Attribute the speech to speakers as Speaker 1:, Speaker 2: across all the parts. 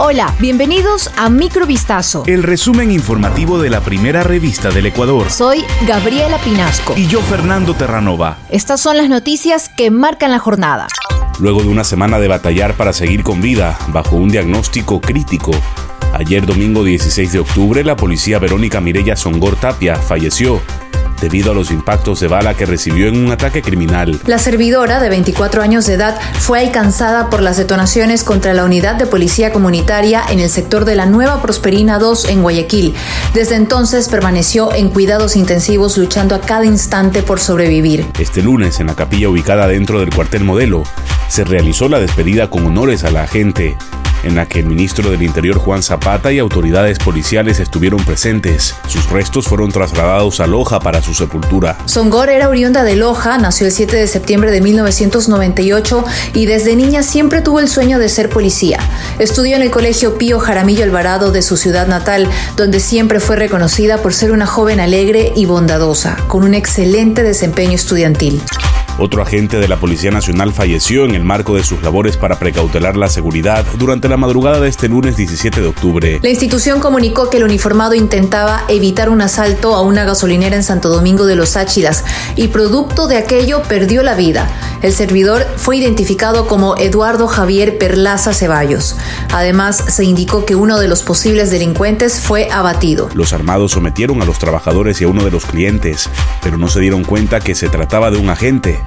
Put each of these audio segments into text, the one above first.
Speaker 1: Hola, bienvenidos a Microvistazo.
Speaker 2: El resumen informativo de la primera revista del Ecuador.
Speaker 1: Soy Gabriela Pinasco.
Speaker 2: Y yo, Fernando Terranova.
Speaker 1: Estas son las noticias que marcan la jornada.
Speaker 2: Luego de una semana de batallar para seguir con vida, bajo un diagnóstico crítico, ayer domingo 16 de octubre, la policía Verónica Mirella Songor Tapia falleció debido a los impactos de bala que recibió en un ataque criminal.
Speaker 1: La servidora, de 24 años de edad, fue alcanzada por las detonaciones contra la unidad de policía comunitaria en el sector de la Nueva Prosperina 2 en Guayaquil. Desde entonces permaneció en cuidados intensivos luchando a cada instante por sobrevivir.
Speaker 2: Este lunes, en la capilla ubicada dentro del cuartel modelo, se realizó la despedida con honores a la gente en la que el ministro del Interior Juan Zapata y autoridades policiales estuvieron presentes. Sus restos fueron trasladados a Loja para su sepultura.
Speaker 1: Songor era oriunda de Loja, nació el 7 de septiembre de 1998 y desde niña siempre tuvo el sueño de ser policía. Estudió en el Colegio Pío Jaramillo Alvarado de su ciudad natal, donde siempre fue reconocida por ser una joven alegre y bondadosa, con un excelente desempeño estudiantil.
Speaker 2: Otro agente de la Policía Nacional falleció en el marco de sus labores para precautelar la seguridad durante la madrugada de este lunes 17 de octubre.
Speaker 1: La institución comunicó que el uniformado intentaba evitar un asalto a una gasolinera en Santo Domingo de los Áchilas y producto de aquello perdió la vida. El servidor fue identificado como Eduardo Javier Perlaza Ceballos. Además, se indicó que uno de los posibles delincuentes fue abatido.
Speaker 2: Los armados sometieron a los trabajadores y a uno de los clientes, pero no se dieron cuenta que se trataba de un agente.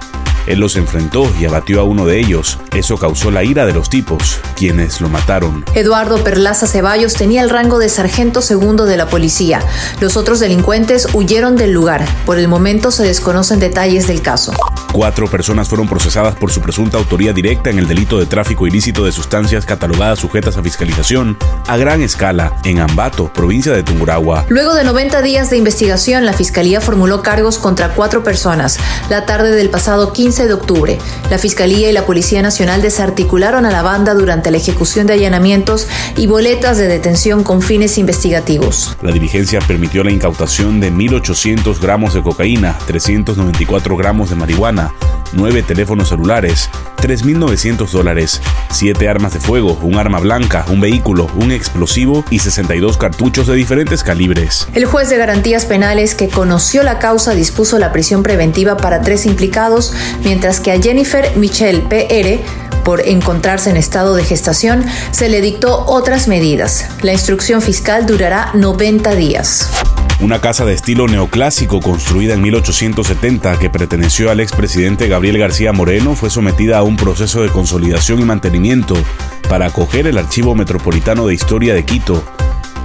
Speaker 2: Él los enfrentó y abatió a uno de ellos. Eso causó la ira de los tipos, quienes lo mataron.
Speaker 1: Eduardo Perlaza Ceballos tenía el rango de sargento segundo de la policía. Los otros delincuentes huyeron del lugar. Por el momento se desconocen detalles del caso.
Speaker 2: Cuatro personas fueron procesadas por su presunta autoría directa en el delito de tráfico ilícito de sustancias catalogadas sujetas a fiscalización a gran escala en Ambato, provincia de Tungurahua.
Speaker 1: Luego de 90 días de investigación, la Fiscalía formuló cargos contra cuatro personas. La tarde del pasado 15 de octubre, la Fiscalía y la Policía Nacional desarticularon a la banda durante la ejecución de allanamientos y boletas de detención con fines investigativos.
Speaker 2: La diligencia permitió la incautación de 1.800 gramos de cocaína, 394 gramos de marihuana, nueve teléfonos celulares, 3.900 dólares, siete armas de fuego, un arma blanca, un vehículo, un explosivo y 62 cartuchos de diferentes calibres.
Speaker 1: El juez de garantías penales que conoció la causa dispuso la prisión preventiva para tres implicados, mientras que a Jennifer Michelle PR por encontrarse en estado de gestación, se le dictó otras medidas. La instrucción fiscal durará 90 días.
Speaker 2: Una casa de estilo neoclásico construida en 1870 que perteneció al expresidente Gabriel García Moreno fue sometida a un proceso de consolidación y mantenimiento para acoger el Archivo Metropolitano de Historia de Quito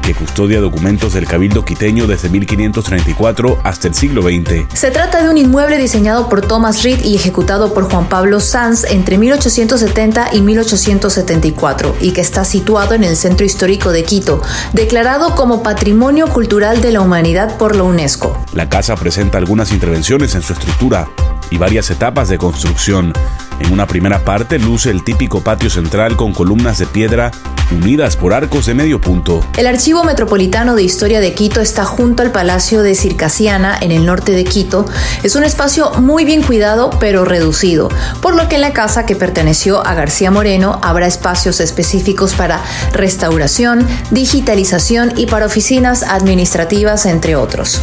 Speaker 2: que custodia documentos del Cabildo quiteño desde 1534 hasta el siglo XX.
Speaker 1: Se trata de un inmueble diseñado por Thomas Reed y ejecutado por Juan Pablo Sanz entre 1870 y 1874 y que está situado en el centro histórico de Quito, declarado como Patrimonio Cultural de la Humanidad por la UNESCO.
Speaker 2: La casa presenta algunas intervenciones en su estructura y varias etapas de construcción. En una primera parte luce el típico patio central con columnas de piedra unidas por arcos de medio punto.
Speaker 1: El Archivo Metropolitano de Historia de Quito está junto al Palacio de Circasiana en el norte de Quito. Es un espacio muy bien cuidado pero reducido, por lo que en la casa que perteneció a García Moreno habrá espacios específicos para restauración, digitalización y para oficinas administrativas, entre otros.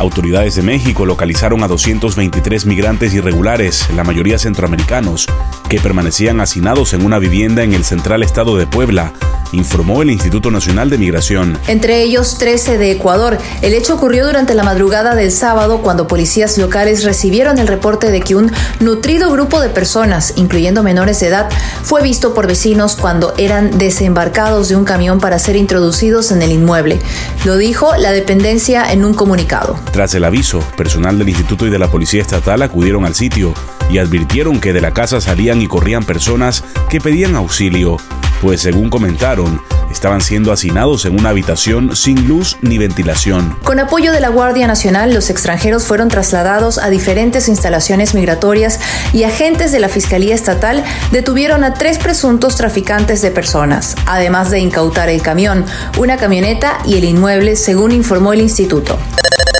Speaker 2: Autoridades de México localizaron a 223 migrantes irregulares, la mayoría centroamericanos, que permanecían hacinados en una vivienda en el central estado de Puebla, informó el Instituto Nacional de Migración.
Speaker 1: Entre ellos 13 de Ecuador. El hecho ocurrió durante la madrugada del sábado cuando policías locales recibieron el reporte de que un nutrido grupo de personas, incluyendo menores de edad, fue visto por vecinos cuando eran desembarcados de un camión para ser introducidos en el inmueble. Lo dijo la dependencia en un comunicado.
Speaker 2: Tras el aviso, personal del instituto y de la policía estatal acudieron al sitio y advirtieron que de la casa salían y corrían personas que pedían auxilio pues según comentaron, estaban siendo hacinados en una habitación sin luz ni ventilación.
Speaker 1: Con apoyo de la Guardia Nacional, los extranjeros fueron trasladados a diferentes instalaciones migratorias y agentes de la Fiscalía Estatal detuvieron a tres presuntos traficantes de personas, además de incautar el camión, una camioneta y el inmueble, según informó el instituto.